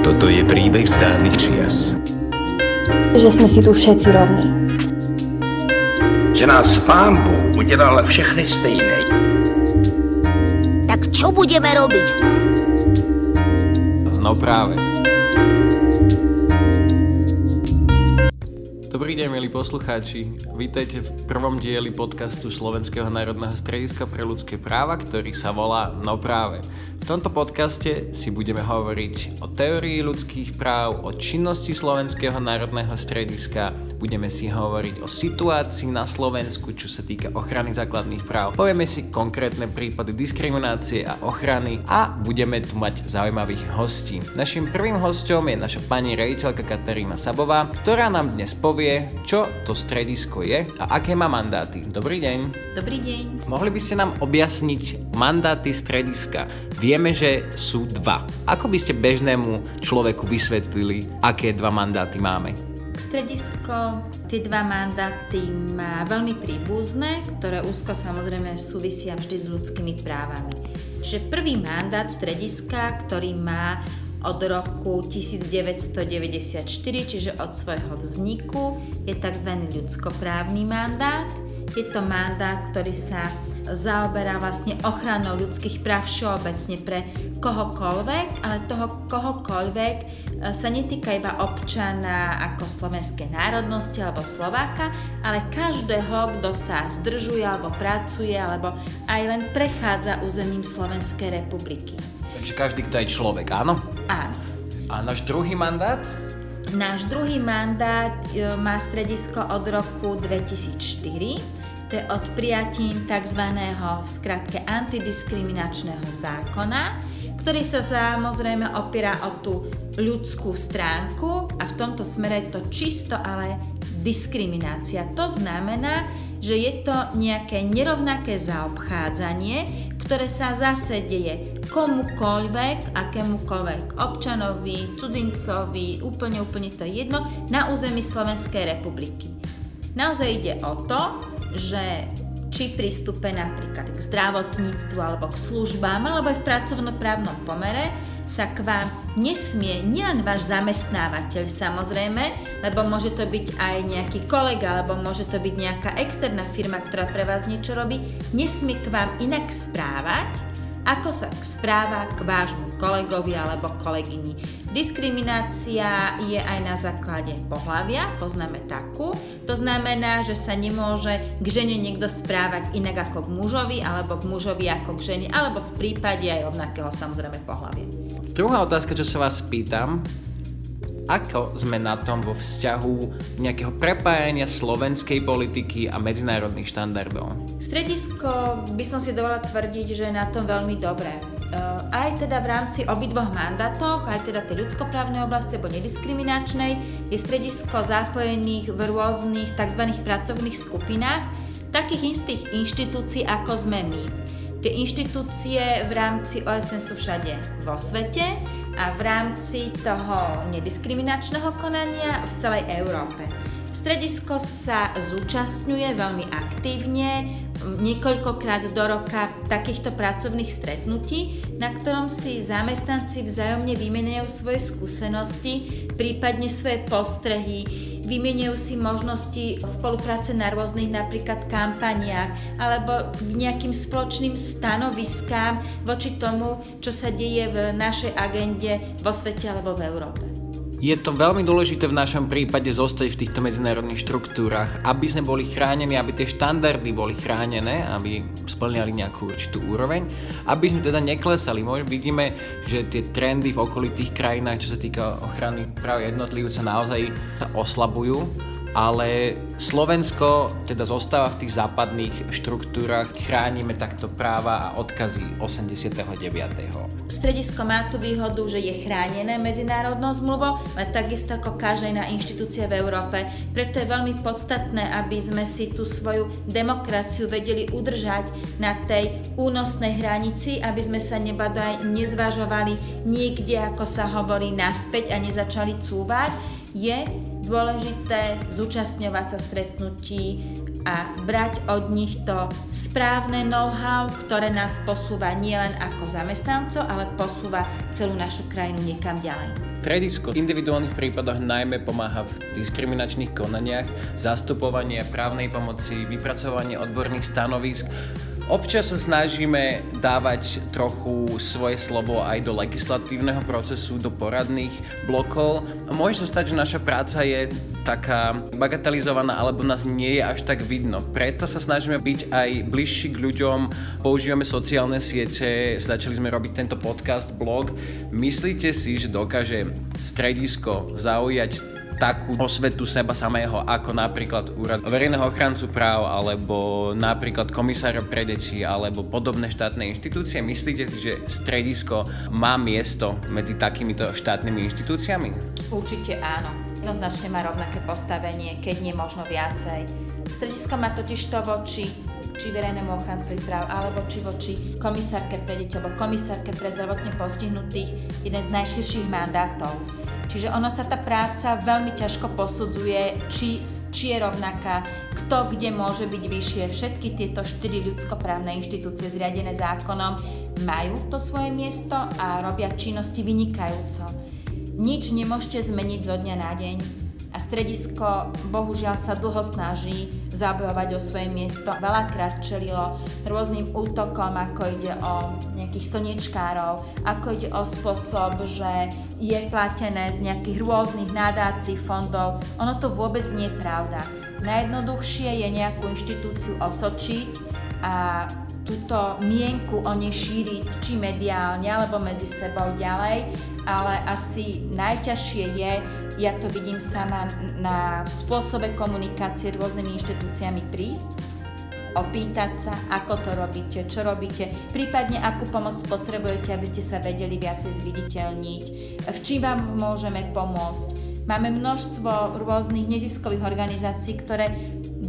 Toto je príbeh z dávnych čias. Že sme si tu všetci rovní. Že nás pán Bůh udělal všechny stejné. Tak čo budeme robiť? Hm? No práve. Dobrý deň, milí poslucháči. Vítajte v prvom dieli podcastu Slovenského národného strediska pre ľudské práva, ktorý sa volá No práve. V tomto podcaste si budeme hovoriť o teórii ľudských práv, o činnosti Slovenského národného strediska, budeme si hovoriť o situácii na Slovensku, čo sa týka ochrany základných práv, povieme si konkrétne prípady diskriminácie a ochrany a budeme tu mať zaujímavých hostí. Našim prvým hostom je naša pani rejiteľka Katarína Sabová, ktorá nám dnes povie, čo to stredisko je a aké má mandáty. Dobrý deň. Dobrý deň. Mohli by ste nám objasniť mandáty strediska? Vie vieme, že sú dva. Ako by ste bežnému človeku vysvetlili, aké dva mandáty máme? Stredisko tie dva mandáty má veľmi príbuzné, ktoré úzko samozrejme súvisia vždy s ľudskými právami. Že prvý mandát strediska, ktorý má od roku 1994, čiže od svojho vzniku, je tzv. ľudskoprávny mandát. Je to mandát, ktorý sa zaoberá vlastne ochranou ľudských práv všeobecne pre kohokoľvek, ale toho kohokoľvek e, sa netýka iba občana ako slovenskej národnosti alebo Slováka, ale každého, kto sa zdržuje alebo pracuje alebo aj len prechádza územím Slovenskej republiky. Takže každý, kto je človek, áno? Áno. A náš druhý mandát? Náš druhý mandát e, má stredisko od roku 2004 je od prijatím tzv. v skratke antidiskriminačného zákona, ktorý sa samozrejme opiera o tú ľudskú stránku a v tomto smere je to čisto ale diskriminácia. To znamená, že je to nejaké nerovnaké zaobchádzanie, ktoré sa zase deje komukoľvek, akémukoľvek občanovi, cudzincovi, úplne, úplne to je jedno, na území Slovenskej republiky. Naozaj ide o to, že či prístupe napríklad k zdravotníctvu alebo k službám alebo aj v pracovnoprávnom pomere sa k vám nesmie nielen váš zamestnávateľ samozrejme, lebo môže to byť aj nejaký kolega alebo môže to byť nejaká externá firma, ktorá pre vás niečo robí, nesmie k vám inak správať, ako sa správa k vášmu kolegovi alebo kolegyni. Diskriminácia je aj na základe pohľavia, poznáme takú. To znamená, že sa nemôže k žene niekto správať inak ako k mužovi, alebo k mužovi ako k žene, alebo v prípade aj rovnakého samozrejme pohľavia. Druhá otázka, čo sa vás pýtam, ako sme na tom vo vzťahu nejakého prepájania slovenskej politiky a medzinárodných štandardov? Stredisko by som si dovolila tvrdiť, že je na tom veľmi dobré. Eh, aj teda v rámci obidvoch mandátoch, aj teda tej ľudskoprávnej oblasti alebo nediskriminačnej, je stredisko zapojených v rôznych tzv. pracovných skupinách takých istých inštitúcií, ako sme my. Tie inštitúcie v rámci OSN sú všade vo svete a v rámci toho nediskriminačného konania v celej Európe. Stredisko sa zúčastňuje veľmi aktívne niekoľkokrát do roka takýchto pracovných stretnutí, na ktorom si zamestnanci vzájomne vymenajú svoje skúsenosti, prípadne svoje postrehy, vymieňajú si možnosti spolupráce na rôznych napríklad kampaniách alebo nejakým spoločným stanoviskám voči tomu, čo sa deje v našej agende vo svete alebo v Európe. Je to veľmi dôležité v našom prípade zostať v týchto medzinárodných štruktúrach, aby sme boli chránení, aby tie štandardy boli chránené, aby splňali nejakú určitú úroveň, aby sme teda neklesali. Možno vidíme, že tie trendy v okolitých krajinách, čo sa týka ochrany práv jednotlivca, naozaj sa oslabujú ale Slovensko teda zostáva v tých západných štruktúrach, chránime takto práva a odkazy 89. Stredisko má tú výhodu, že je chránené medzinárodnou zmluvou, ale takisto ako každá iná inštitúcia v Európe. Preto je veľmi podstatné, aby sme si tú svoju demokraciu vedeli udržať na tej únosnej hranici, aby sme sa nebadaj nezvažovali niekde, ako sa hovorí, naspäť a nezačali cúvať. Je dôležité zúčastňovať sa stretnutí a brať od nich to správne know-how, ktoré nás posúva nielen ako zamestnancov, ale posúva celú našu krajinu niekam ďalej. Stredisko v individuálnych prípadoch najmä pomáha v diskriminačných konaniach, zastupovanie právnej pomoci, vypracovanie odborných stanovisk, Občas sa snažíme dávať trochu svoje slovo aj do legislatívneho procesu, do poradných blokov. Môže sa stať, že naša práca je taká bagatelizovaná alebo nás nie je až tak vidno. Preto sa snažíme byť aj bližší k ľuďom, používame sociálne siete, začali sme robiť tento podcast, blog. Myslíte si, že dokáže stredisko zaujať takú osvetu seba samého, ako napríklad úrad verejného ochrancu práv, alebo napríklad komisár pre deti, alebo podobné štátne inštitúcie? Myslíte si, že stredisko má miesto medzi takýmito štátnymi inštitúciami? Určite áno. Jednoznačne má rovnaké postavenie, keď nie možno viacej. Stredisko má totiž to voči či verejnému ochrancovi práv, alebo či voči komisárke pre deti, alebo komisárke pre zdravotne postihnutých jeden z najširších mandátov Čiže ona sa tá práca veľmi ťažko posudzuje, či, či je rovnaká, kto kde môže byť vyššie. Všetky tieto štyri ľudskoprávne inštitúcie zriadené zákonom majú to svoje miesto a robia činnosti vynikajúco. Nič nemôžete zmeniť zo dňa na deň a stredisko bohužiaľ sa dlho snaží zabojovať o svoje miesto. Veľakrát čelilo rôznym útokom, ako ide o nejakých slnečkárov, ako ide o spôsob, že je platené z nejakých rôznych nadácií fondov. Ono to vôbec nie je pravda. Najjednoduchšie je nejakú inštitúciu osočiť a túto mienku o nej šíriť či mediálne alebo medzi sebou ďalej, ale asi najťažšie je, ja to vidím sama na spôsobe komunikácie rôznymi inštitúciami prísť, opýtať sa, ako to robíte, čo robíte, prípadne akú pomoc potrebujete, aby ste sa vedeli viacej zviditeľniť, v čím vám môžeme pomôcť. Máme množstvo rôznych neziskových organizácií, ktoré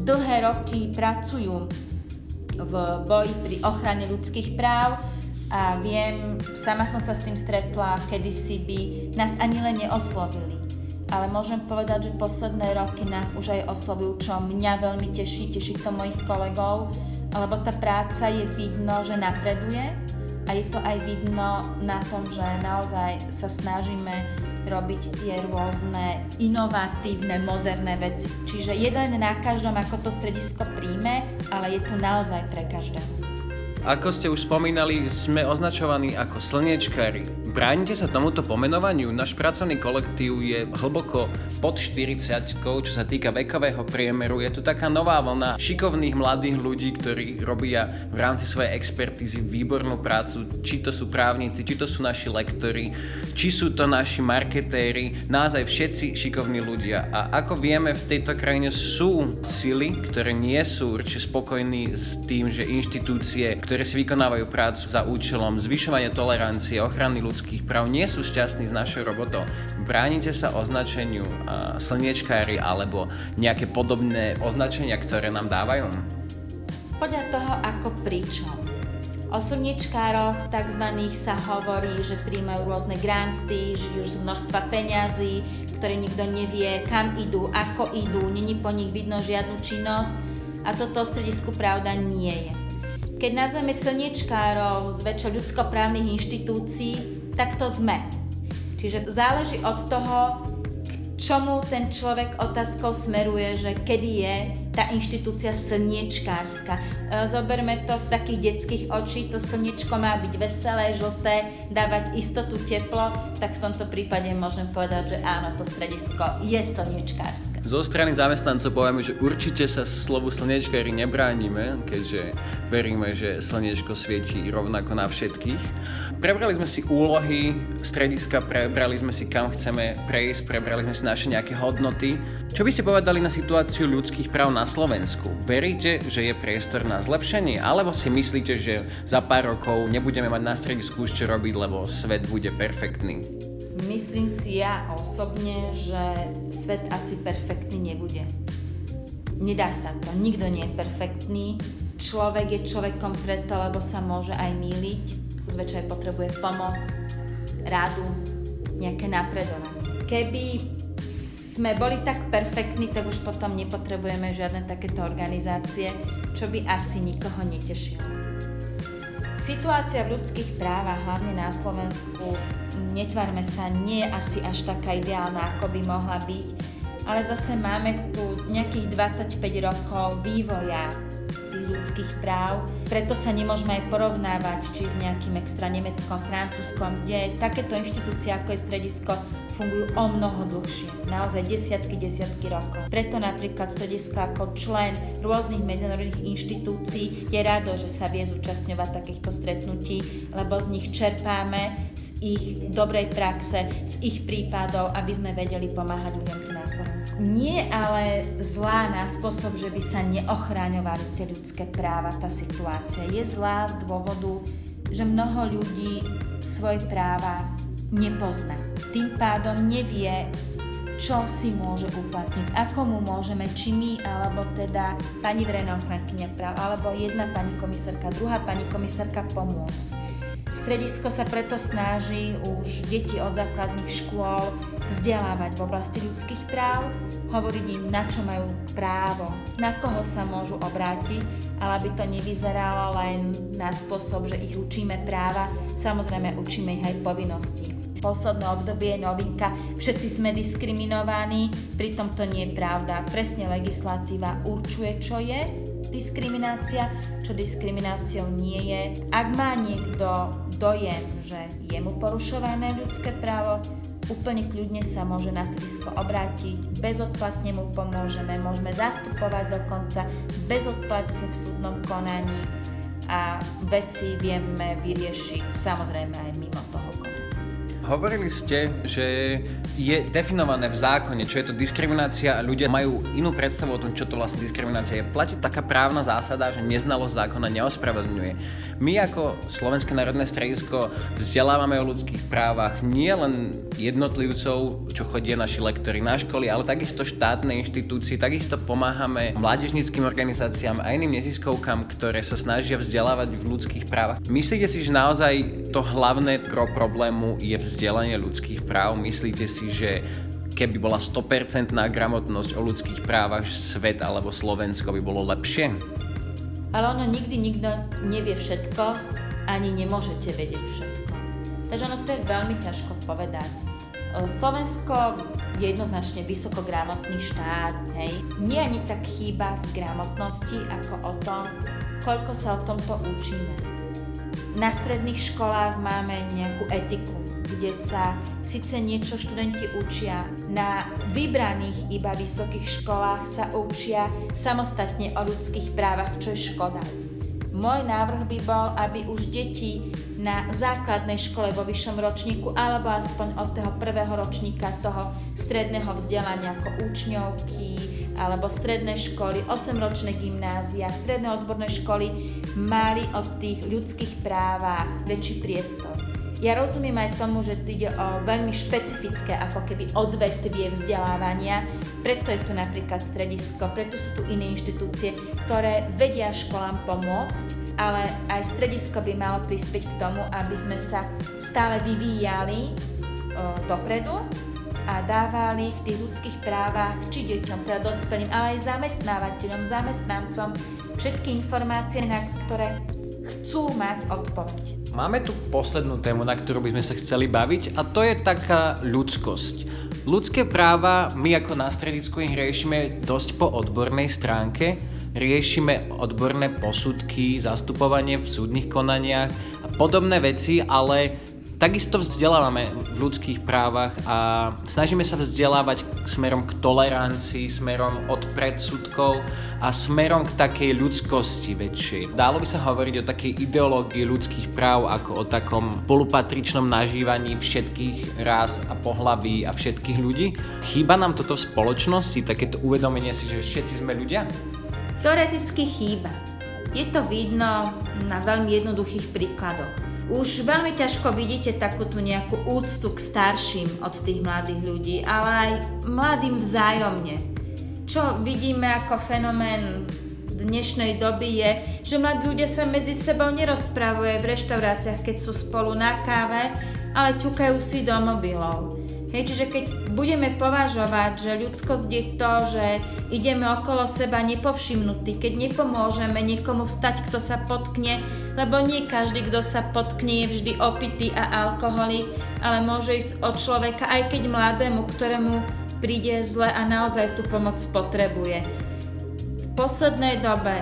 dlhé roky pracujú v boji pri ochrane ľudských práv a viem, sama som sa s tým stretla, kedysi by nás ani len neoslovili. Ale môžem povedať, že posledné roky nás už aj oslovujú, čo mňa veľmi teší, teší to mojich kolegov, lebo tá práca je vidno, že napreduje a je to aj vidno na tom, že naozaj sa snažíme robiť tie rôzne inovatívne, moderné veci. Čiže jeden na každom, ako to stredisko príjme, ale je tu naozaj pre každého. Ako ste už spomínali, sme označovaní ako slniečkári. Bránite sa tomuto pomenovaniu? Náš pracovný kolektív je hlboko pod 40, čo sa týka vekového priemeru. Je tu taká nová vlna šikovných mladých ľudí, ktorí robia v rámci svojej expertízy výbornú prácu. Či to sú právnici, či to sú naši lektori, či sú to naši marketéri, naozaj všetci šikovní ľudia. A ako vieme, v tejto krajine sú sily, ktoré nie sú určite spokojní s tým, že inštitúcie, ktoré si vykonávajú prácu za účelom zvyšovania tolerancie, ochrany ľudských práv, nie sú šťastní s našou robotou. Bránite sa označeniu uh, slniečkári alebo nejaké podobné označenia, ktoré nám dávajú? Podľa toho, ako pričom. O slniečkároch tzv. sa hovorí, že príjmajú rôzne granty, žijú z množstva peňazí, ktoré nikto nevie, kam idú, ako idú, není po nich vidno žiadnu činnosť a toto stredisku pravda nie je. Keď nazveme slniečkárov z väčšie ľudskoprávnych inštitúcií, tak to sme. Čiže záleží od toho, k čomu ten človek otázkou smeruje, že kedy je tá inštitúcia slniečkárska. E, zoberme to z takých detských očí, to slniečko má byť veselé, žlté, dávať istotu, teplo, tak v tomto prípade môžem povedať, že áno, to stredisko je slniečkárske. Zo strany zamestnancov povieme, že určite sa slovu slnečkári nebránime, keďže veríme, že slnečko svieti rovnako na všetkých. Prebrali sme si úlohy strediska, prebrali sme si kam chceme prejsť, prebrali sme si naše nejaké hodnoty. Čo by ste povedali na situáciu ľudských práv na Slovensku? Veríte, že je priestor na zlepšenie? Alebo si myslíte, že za pár rokov nebudeme mať na stredisku už čo robiť, lebo svet bude perfektný? Myslím si ja osobne, že svet asi perfektný nebude. Nedá sa to, nikto nie je perfektný. Človek je človekom preto, lebo sa môže aj míliť. Zväčšaj potrebuje pomoc, radu, nejaké napredovanie. Keby sme boli tak perfektní, tak už potom nepotrebujeme žiadne takéto organizácie, čo by asi nikoho netešilo. Situácia v ľudských právach, hlavne na Slovensku, netvárme sa, nie je asi až taká ideálna, ako by mohla byť, ale zase máme tu nejakých 25 rokov vývoja tých ľudských práv, preto sa nemôžeme aj porovnávať či s nejakým extra Nemeckom, Francúzskom, kde takéto inštitúcie ako je stredisko fungujú o mnoho dlhšie, naozaj desiatky, desiatky rokov. Preto napríklad stredisko ako člen rôznych medzinárodných inštitúcií je rado, že sa vie zúčastňovať takýchto stretnutí, lebo z nich čerpáme z ich dobrej praxe, z ich prípadov, aby sme vedeli pomáhať ľuďom tu na Slovensku. Nie ale zlá na spôsob, že by sa neochráňovali tie ľudské práva, tá situácia. Je zlá z dôvodu, že mnoho ľudí svoje práva nepozná. Tým pádom nevie, čo si môže uplatniť, ako mu môžeme, či my, alebo teda pani verejná ochrankyňa práv, alebo jedna pani komisárka, druhá pani komisárka pomôcť. Stredisko sa preto snaží už deti od základných škôl vzdelávať v oblasti ľudských práv, hovoriť im, na čo majú právo, na koho sa môžu obrátiť, ale aby to nevyzeralo len na spôsob, že ich učíme práva, samozrejme učíme ich aj povinnosti posledné obdobie je novinka, všetci sme diskriminovaní, pritom to nie je pravda. Presne legislatíva určuje, čo je diskriminácia, čo diskrimináciou nie je. Ak má niekto dojem, že je mu porušované ľudské právo, úplne kľudne sa môže na stredisko obrátiť, bezodplatne mu pomôžeme, môžeme zastupovať dokonca bezodplatne v súdnom konaní a veci vieme vyriešiť samozrejme aj mimo toho konania. Hovorili ste, že je definované v zákone, čo je to diskriminácia a ľudia majú inú predstavu o tom, čo to vlastne diskriminácia je. Platí taká právna zásada, že neznalosť zákona neospravedlňuje. My ako Slovenské národné stredisko vzdelávame o ľudských právach nie len jednotlivcov, čo chodia naši lektori na školy, ale takisto štátne inštitúcie, takisto pomáhame mládežnickým organizáciám a iným neziskovkám, ktoré sa snažia vzdelávať v ľudských právach. Myslíte si, že naozaj to hlavné gro problému je vzdelávanie vzdelanie ľudských práv, myslíte si, že keby bola 100% gramotnosť o ľudských právach, svet alebo Slovensko by bolo lepšie? Ale ono nikdy nikto nevie všetko, ani nemôžete vedieť všetko. Takže ono to je veľmi ťažko povedať. Slovensko je jednoznačne vysokogramotný štát, hej. Nie ani tak chýba v gramotnosti, ako o tom, koľko sa o tomto učíme. Na stredných školách máme nejakú etiku, kde sa síce niečo študenti učia, na vybraných iba vysokých školách sa učia samostatne o ľudských právach, čo je škoda. Môj návrh by bol, aby už deti na základnej škole vo vyššom ročníku alebo aspoň od toho prvého ročníka toho stredného vzdelania ako učňovky alebo stredné školy, 8-ročné gymnázia, stredné odborné školy mali od tých ľudských právach väčší priestor. Ja rozumiem aj tomu, že ide o veľmi špecifické ako keby odvetvie vzdelávania, preto je tu napríklad stredisko, preto sú tu iné inštitúcie, ktoré vedia školám pomôcť, ale aj stredisko by malo prispieť k tomu, aby sme sa stále vyvíjali o, dopredu a dávali v tých ľudských právach či deťom, teda dospelým, ale aj zamestnávateľom, zamestnancom všetky informácie, na ktoré chcú mať odpoveď. Máme tu poslednú tému, na ktorú by sme sa chceli baviť a to je taká ľudskosť. Ľudské práva my ako na stredisku ich riešime dosť po odbornej stránke, riešime odborné posudky, zastupovanie v súdnych konaniach a podobné veci, ale Takisto vzdelávame v ľudských právach a snažíme sa vzdelávať smerom k tolerancii, smerom od predsudkov a smerom k takej ľudskosti väčšej. Dalo by sa hovoriť o takej ideológii ľudských práv ako o takom polupatričnom nažívaní všetkých ráz a pohlaví a všetkých ľudí. Chýba nám toto v spoločnosti, takéto uvedomenie si, že všetci sme ľudia? Teoreticky chýba. Je to vidno na veľmi jednoduchých príkladoch. Už veľmi ťažko vidíte takú tú nejakú úctu k starším od tých mladých ľudí, ale aj mladým vzájomne. Čo vidíme ako fenomén dnešnej doby je, že mladí ľudia sa medzi sebou nerozprávajú v reštauráciách, keď sú spolu na káve, ale ťukajú si do mobilov. Hej, čiže keď budeme považovať, že ľudskosť je to, že ideme okolo seba nepovšimnutí, keď nepomôžeme niekomu vstať, kto sa potkne, lebo nie každý, kto sa potkne, je vždy opitý a alkoholik, ale môže ísť od človeka, aj keď mladému, ktorému príde zle a naozaj tú pomoc potrebuje. V poslednej dobe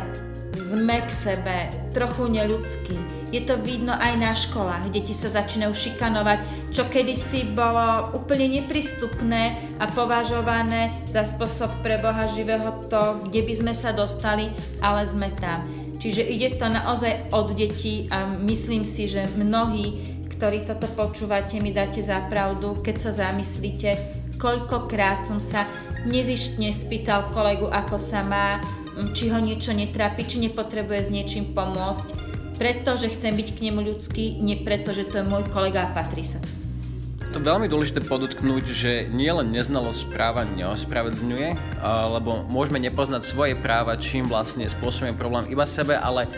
sme k sebe trochu neľudskí. Je to vidno aj na školách, deti sa začínajú šikanovať, čo kedysi bolo úplne neprístupné a považované za spôsob pre Boha živého to, kde by sme sa dostali, ale sme tam. Čiže ide to naozaj od detí a myslím si, že mnohí, ktorí toto počúvate, mi dáte za pravdu, keď sa zamyslíte, koľkokrát som sa nezištne spýtal kolegu, ako sa má, či ho niečo netrápi, či nepotrebuje s niečím pomôcť, pretože chcem byť k nemu ľudský, nie preto, že to je môj kolega a patrí sa. To veľmi dôležité podotknúť, že nielen neznalosť práva neospravedlňuje, lebo môžeme nepoznať svoje práva, čím vlastne spôsobujeme problém iba sebe, ale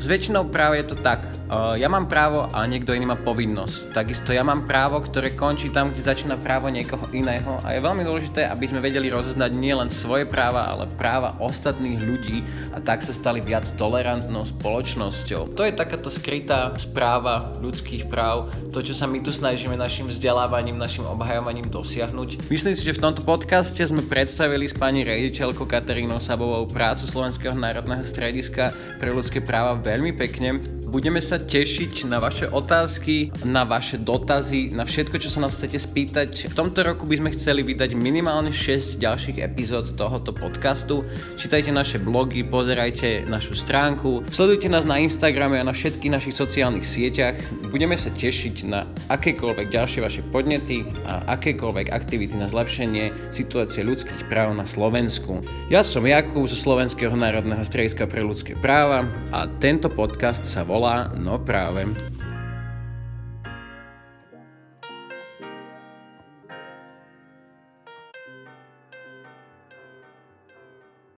s väčšinou práve je to tak. Uh, ja mám právo a niekto iný má povinnosť. Takisto ja mám právo, ktoré končí tam, kde začína právo niekoho iného. A je veľmi dôležité, aby sme vedeli rozoznať nielen svoje práva, ale práva ostatných ľudí a tak sa stali viac tolerantnou spoločnosťou. To je takáto skrytá správa ľudských práv, to, čo sa my tu snažíme našim vzdelávaním, našim obhajovaním dosiahnuť. Myslím si, že v tomto podcaste sme predstavili s pani rediteľkou Katarínou Sabovou prácu Slovenského národného strediska pre ľudské práva veľmi pekne. Budeme sa tešiť na vaše otázky, na vaše dotazy, na všetko, čo sa nás chcete spýtať. V tomto roku by sme chceli vydať minimálne 6 ďalších epizód tohoto podcastu. Čítajte naše blogy, pozerajte našu stránku, sledujte nás na Instagrame a na všetkých našich sociálnych sieťach. Budeme sa tešiť na akékoľvek ďalšie vaše podnety a akékoľvek aktivity na zlepšenie situácie ľudských práv na Slovensku. Ja som Jakub zo Slovenského národného strediska pre ľudské práva a tento podcast sa volá No práve.